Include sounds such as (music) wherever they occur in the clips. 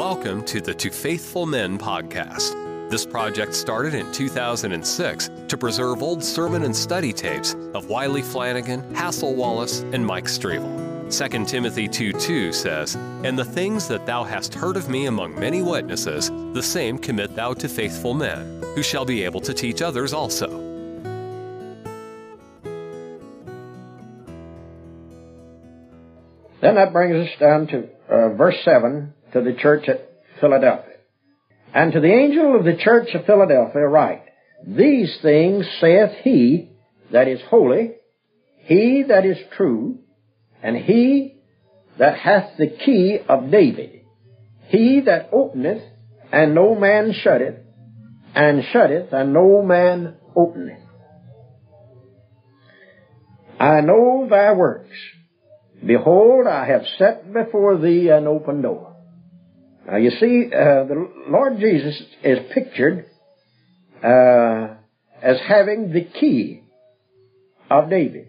Welcome to the To Faithful Men podcast. This project started in 2006 to preserve old sermon and study tapes of Wiley Flanagan, Hassel Wallace, and Mike Strevel. 2 Timothy 2 2 says, And the things that thou hast heard of me among many witnesses, the same commit thou to faithful men, who shall be able to teach others also. Then that brings us down to uh, verse 7 to the church at Philadelphia. And to the angel of the church of Philadelphia write, These things saith he that is holy, he that is true, and he that hath the key of David, he that openeth, and no man shutteth, and shutteth, and no man openeth. I know thy works. Behold, I have set before thee an open door. Now you see, uh, the Lord Jesus is pictured uh, as having the key of David.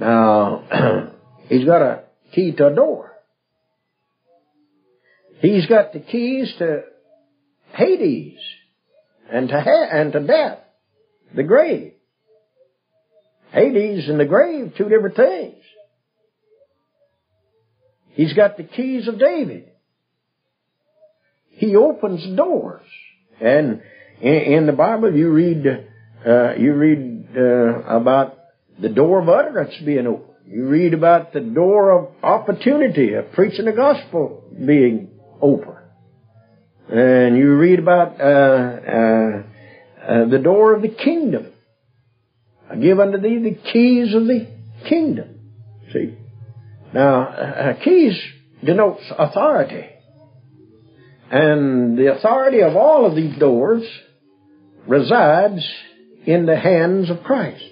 Now, (clears throat) he's got a key to a door. He's got the keys to Hades and to ha- and to death, the grave. Hades and the grave, two different things. He's got the keys of David. He opens doors. And in, the Bible you read, uh, you read uh, about the door of utterance being open. You read about the door of opportunity of preaching the gospel being open. And you read about uh, uh, uh the door of the kingdom. I give unto thee the keys of the kingdom. See? Now, keys denotes authority. And the authority of all of these doors resides in the hands of Christ.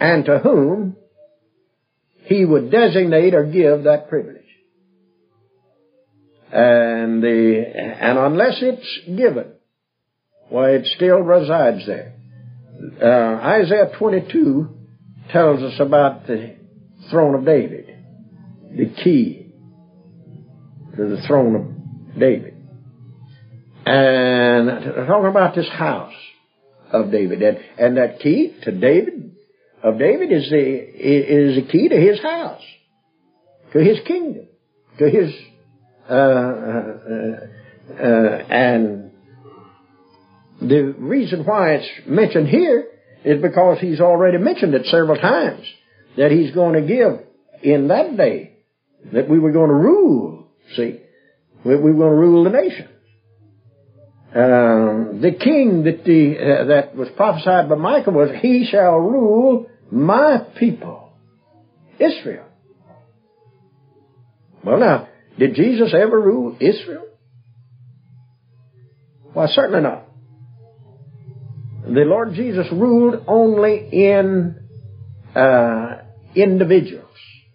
And to whom he would designate or give that privilege. And the, and unless it's given, why it still resides there. Uh, Isaiah 22 tells us about the throne of David, the key to the throne of David. And talking about this house of David, and, and that key to David, of David is the, is the key to his house, to his kingdom, to his, uh, uh, uh, and the reason why it's mentioned here is because he's already mentioned it several times that he's going to give in that day that we were going to rule. See, we were going to rule the nation. Um, the king that the uh, that was prophesied by Micah was, "He shall rule my people, Israel." Well, now, did Jesus ever rule Israel? Why, certainly not. The Lord Jesus ruled only in uh, individuals.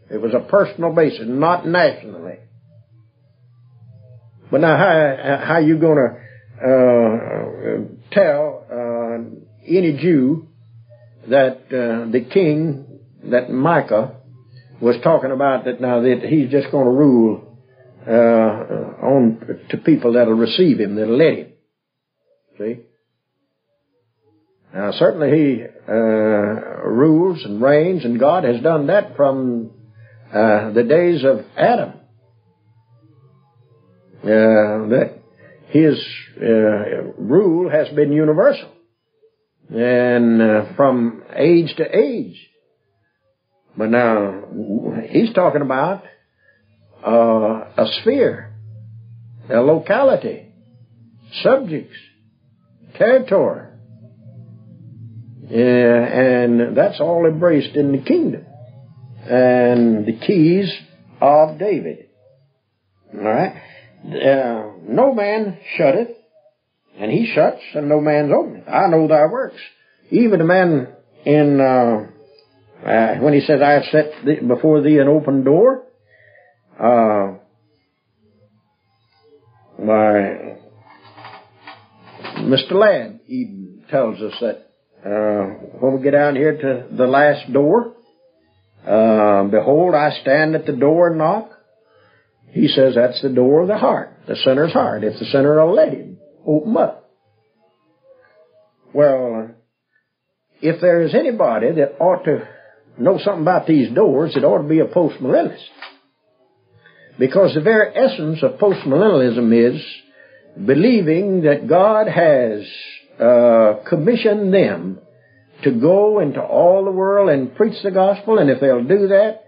It was a personal basis, not nationally. But now, how how you going to uh, tell uh, any Jew that uh, the king that Micah was talking about that now that he's just going to rule uh, on to people that'll receive him, that'll let him. See. Now, certainly he uh, rules and reigns, and God has done that from uh, the days of Adam. Uh, that his uh, rule has been universal, and uh, from age to age. But now he's talking about uh, a sphere, a locality, subjects, territory and that's all embraced in the kingdom. And the keys of David. Alright? Uh, no man shutteth, and he shuts, and no man's openeth. I know thy works. Even the man in, uh, uh, when he says, I have set before thee an open door, uh, by Mr. Ladd even tells us that uh, when we get down here to the last door, uh, behold, I stand at the door and knock. He says that's the door of the heart, the sinner's heart. If the sinner will let him open up. Well, if there is anybody that ought to know something about these doors, it ought to be a postmillennialist. Because the very essence of postmillennialism is believing that God has uh, commissioned them to go into all the world and preach the gospel, and if they'll do that,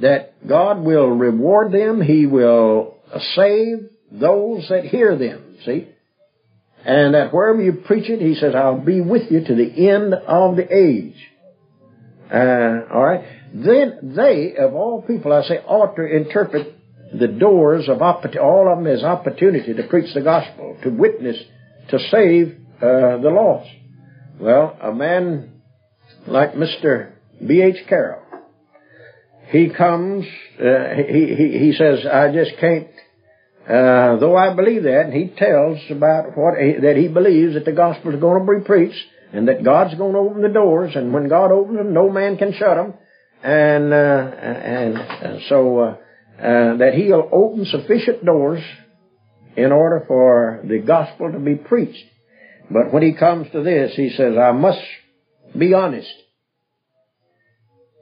that God will reward them. He will save those that hear them. See? And that wherever you preach it, He says, I'll be with you to the end of the age. Uh, all right. Then they, of all people, I say, ought to interpret the doors of opportunity, all of them as opportunity to preach the gospel, to witness, to save uh, the lost. Well, a man like Mr. B. H. Carroll, he comes, uh, he, he, he says, I just can't, uh, though I believe that, and he tells about what, that he believes that the gospel is going to be preached, and that God's going to open the doors, and when God opens them, no man can shut them, and, uh, and so, uh, uh, that he'll open sufficient doors in order for the gospel to be preached. But when he comes to this, he says, I must be honest.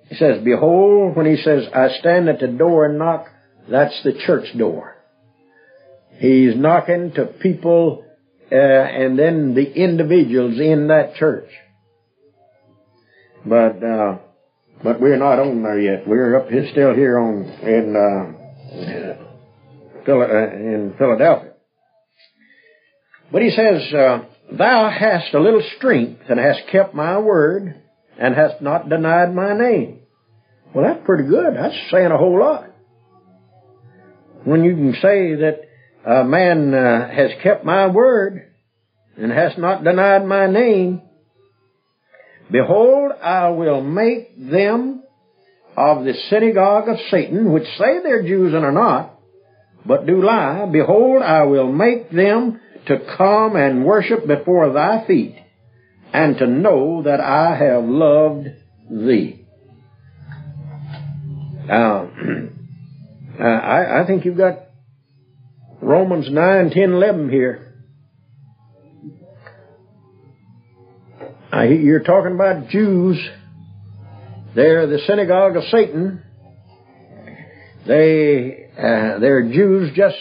He says, Behold, when he says, I stand at the door and knock, that's the church door. He's knocking to people uh, and then the individuals in that church. But uh, but we're not on there yet. We're up here, still here on in uh, uh in Philadelphia. But he says, uh, "Thou hast a little strength, and hast kept my word, and hast not denied my name." Well, that's pretty good. That's saying a whole lot. When you can say that a man uh, has kept my word and has not denied my name, behold, I will make them of the synagogue of Satan, which say they're Jews and are not, but do lie. Behold, I will make them to come and worship before thy feet, and to know that I have loved thee. Now, (clears throat) uh, I, I think you've got Romans 9, 10, 11 here. I, you're talking about Jews. They're the synagogue of Satan. They, uh, they're Jews just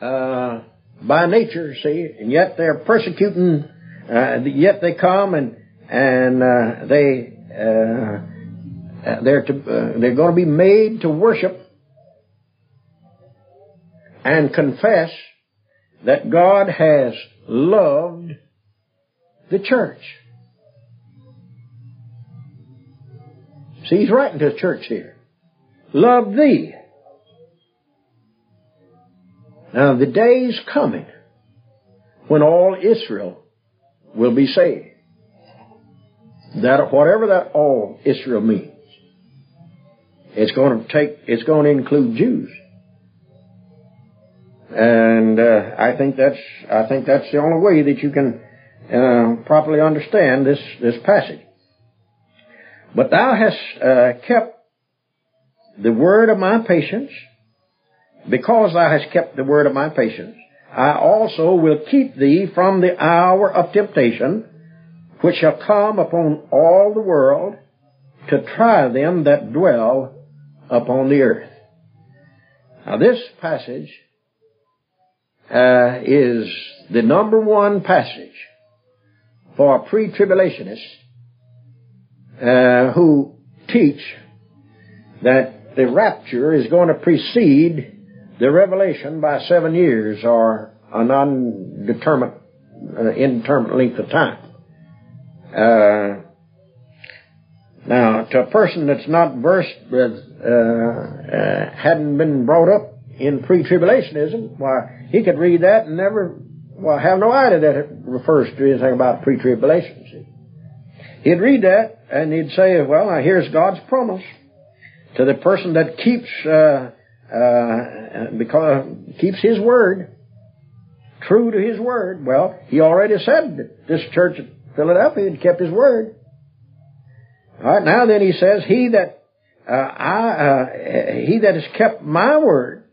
uh, by nature, see, and yet they're persecuting. Uh, yet they come and and uh, they uh, uh, they're, to, uh, they're going to be made to worship and confess that God has loved the church. See, he's writing to the church here. Love thee. Now the day is coming when all Israel will be saved. That whatever that all Israel means. It's going to take, it's going to include Jews. And uh, I think that's, I think that's the only way that you can uh, properly understand this this passage. But thou hast uh, kept the word of my patience, because thou hast kept the word of my patience. I also will keep thee from the hour of temptation, which shall come upon all the world to try them that dwell upon the earth. Now this passage uh, is the number one passage for pre-tribulationists uh, who teach that the rapture is going to precede the revelation by seven years or a non-determinate, uh, indeterminate length of time. Uh, now, to a person that's not versed with, uh, uh, hadn't been brought up in pre-tribulationism, why, he could read that and never, well, have no idea that it refers to anything about pre-tribulation. He'd read that and he'd say, well, now here's God's promise to the person that keeps, uh, uh, because, keeps His word, true to His word. Well, He already said that this church at Philadelphia had kept His word. All right, now then he says, He that uh, I, uh, he that has kept my word,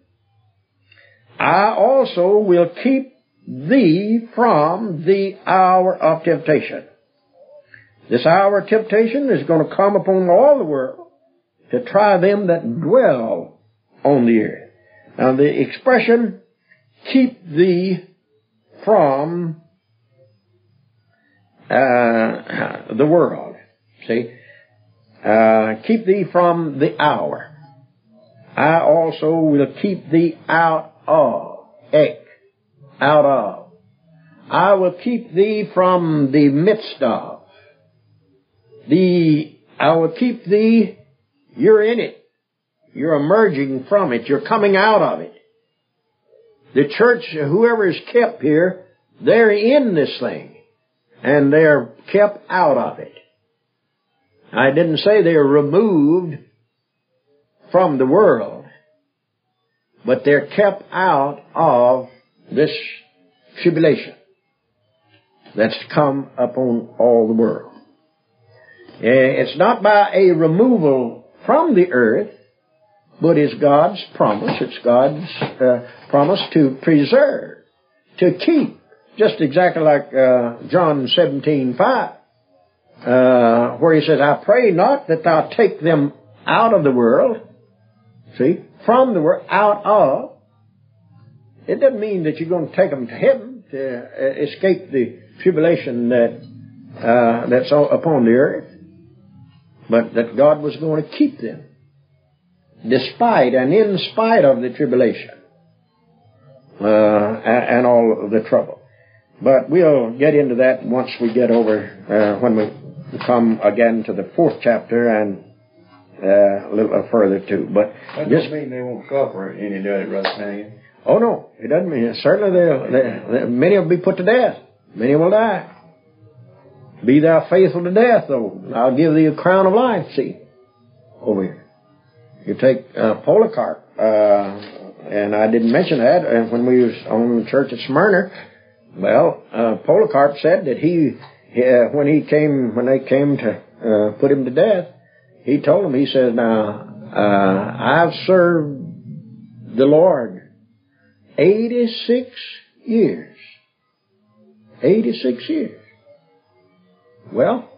I also will keep thee from the hour of temptation. This hour of temptation is going to come upon all the world to try them that dwell on the earth. Now the expression, keep thee from uh, the world. See? Uh, keep thee from the hour. I also will keep thee out of. Ek. Out of. I will keep thee from the midst of. The, I will keep thee, you're in it. You're emerging from it. You're coming out of it. The church, whoever is kept here, they're in this thing. And they're kept out of it. I didn't say they're removed from the world, but they're kept out of this tribulation that's come upon all the world. Eh, it's not by a removal from the earth, but it's God's promise. It's God's uh, promise to preserve, to keep, just exactly like uh, John seventeen five uh, where he says, I pray not that thou take them out of the world, see, from the world, out of. It doesn't mean that you're going to take them to heaven to uh, escape the tribulation that uh, that's upon the earth, but that God was going to keep them, despite and in spite of the tribulation uh, and, and all the trouble. But we'll get into that once we get over uh, when we come again to the fourth chapter and uh, a little further too. But that doesn't mean they won't suffer any, does it, Brother Flanagan? Oh no, it doesn't mean. Certainly, they'll, they, they, many will be put to death. Many will die. Be thou faithful to death, though. I'll give thee a crown of life. See, over here. You take uh, Polycarp, uh, and I didn't mention that uh, when we was on the church at Smyrna. Well, uh, Polycarp said that he yeah, when he came, when they came to uh, put him to death, he told them, he said, now, uh, I've served the Lord 86 years. 86 years. Well,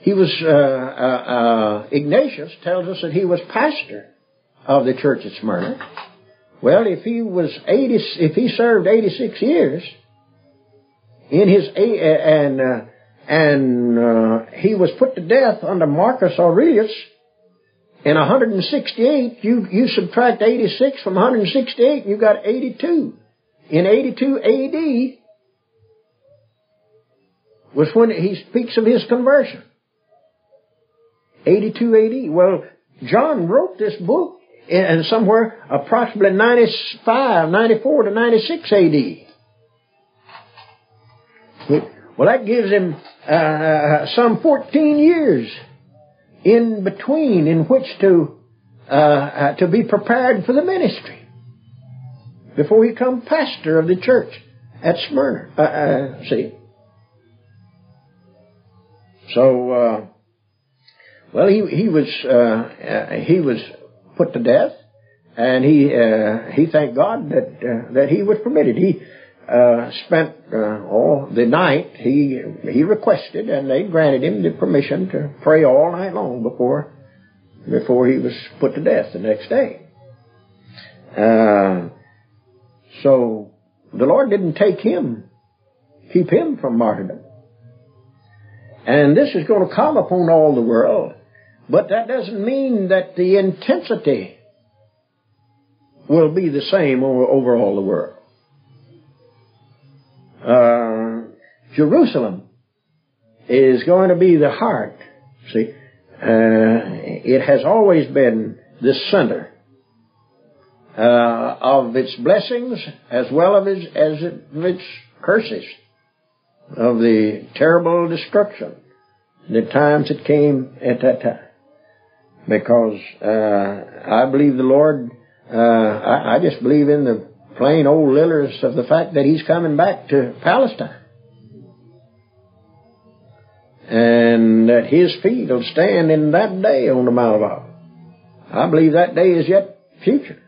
he was, uh, uh, uh, Ignatius tells us that he was pastor of the church at Smyrna. Well, if he was 80, if he served 86 years, in his and uh, and uh, he was put to death under Marcus Aurelius in 168. You you subtract 86 from 168, you got 82. In 82 A.D. was when he speaks of his conversion. 82 A.D. Well, John wrote this book in somewhere approximately 95, 94 to 96 A.D. Well, that gives him uh, uh, some 14 years in between in which to uh, uh, to be prepared for the ministry before he come pastor of the church at Smyrna. Uh, uh, see, so well, he he was he was put to death, and he he thanked God that that he was permitted. He uh, spent uh, all the night. He he requested, and they granted him the permission to pray all night long before before he was put to death the next day. Uh, so the Lord didn't take him, keep him from martyrdom. And this is going to come upon all the world, but that doesn't mean that the intensity will be the same over, over all the world uh, Jerusalem is going to be the heart. See, uh, it has always been the center uh, of its blessings as well as, as its curses of the terrible destruction, the times it came at that time. Because uh, I believe the Lord, uh, I, I just believe in the plain old letters of the fact that he's coming back to Palestine. And that his feet will stand in that day on the Mount of Olives. I believe that day is yet future.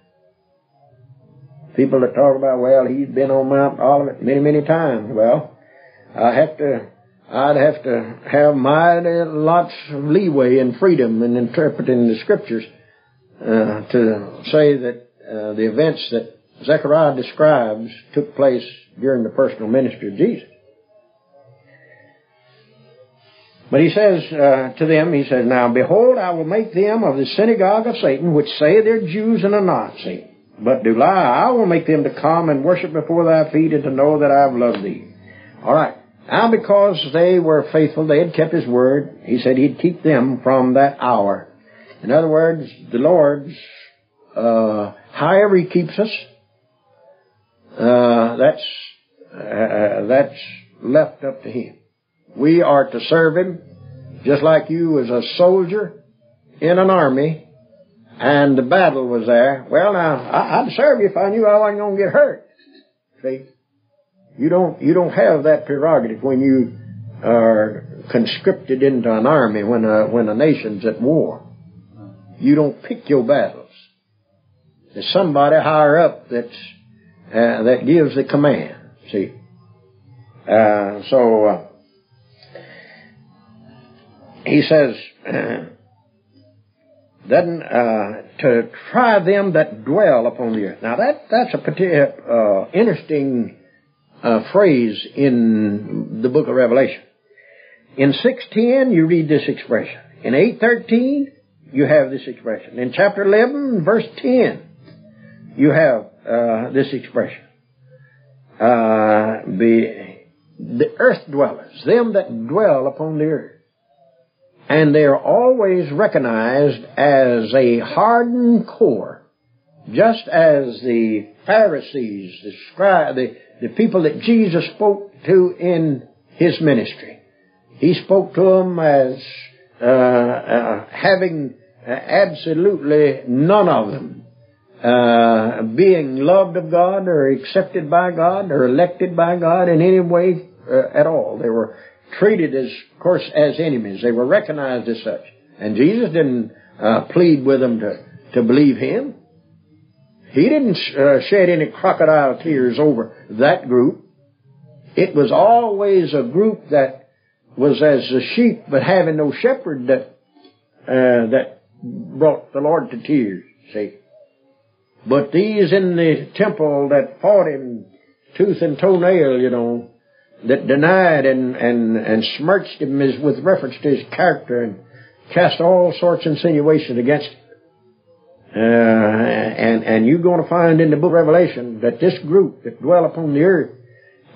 People that talk about, well, he's been on Mount Olivet many, many times. Well, I have to, I'd have to have mighty lots of leeway and freedom in interpreting the scriptures uh, to say that uh, the events that Zechariah describes took place during the personal ministry of Jesus. But he says uh, to them, he says, Now behold, I will make them of the synagogue of Satan, which say they're Jews and are not, but do lie. I will make them to come and worship before thy feet and to know that I have loved thee. All right. Now because they were faithful, they had kept his word, he said he'd keep them from that hour. In other words, the Lord's, uh, however he keeps us, uh, that's, uh, that's left up to him. We are to serve Him just like you as a soldier in an army and the battle was there. Well, now, I'd serve you if I knew I wasn't going to get hurt. See? You don't, you don't have that prerogative when you are conscripted into an army when a, when a nation's at war. You don't pick your battles. There's somebody higher up that's, uh, that gives the command. See? Uh, so, uh, he says, (clears throat) then uh, to try them that dwell upon the earth. Now that that's a particular uh, interesting uh, phrase in the book of Revelation. In six ten, you read this expression. In eight thirteen, you have this expression. In chapter eleven, verse ten, you have uh, this expression. Uh, the the earth dwellers, them that dwell upon the earth and they're always recognized as a hardened core, just as the Pharisees, the the, the people that Jesus spoke to in his ministry. He spoke to them as uh, uh, having uh, absolutely none of them uh, being loved of God or accepted by God or elected by God in any way uh, at all. They were treated as, of course, as enemies. They were recognized as such. And Jesus didn't uh, plead with them to, to believe him. He didn't uh, shed any crocodile tears over that group. It was always a group that was as a sheep but having no shepherd that uh, that brought the Lord to tears. See, but these in the temple that fought him tooth and toenail, you know, that denied and, and, and smirched him as, with reference to his character and cast all sorts of insinuations against him. Uh, and, and you're going to find in the book of Revelation that this group that dwell upon the earth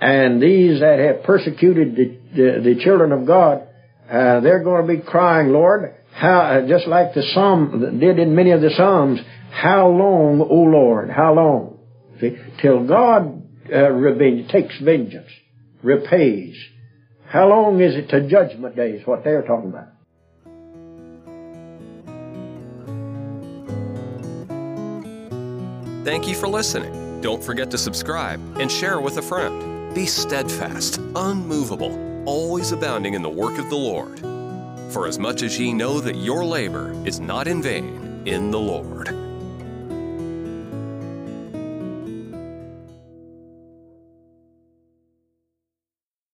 and these that have persecuted the, the, the children of God, uh, they're going to be crying, Lord, how, uh, just like the Psalm did in many of the Psalms, how long, O Lord, how long? See, till God uh, revenge, takes vengeance repays. How long is it to judgment day is what they're talking about. Thank you for listening. Don't forget to subscribe and share with a friend. Be steadfast, unmovable, always abounding in the work of the Lord. For as much as ye know that your labor is not in vain in the Lord.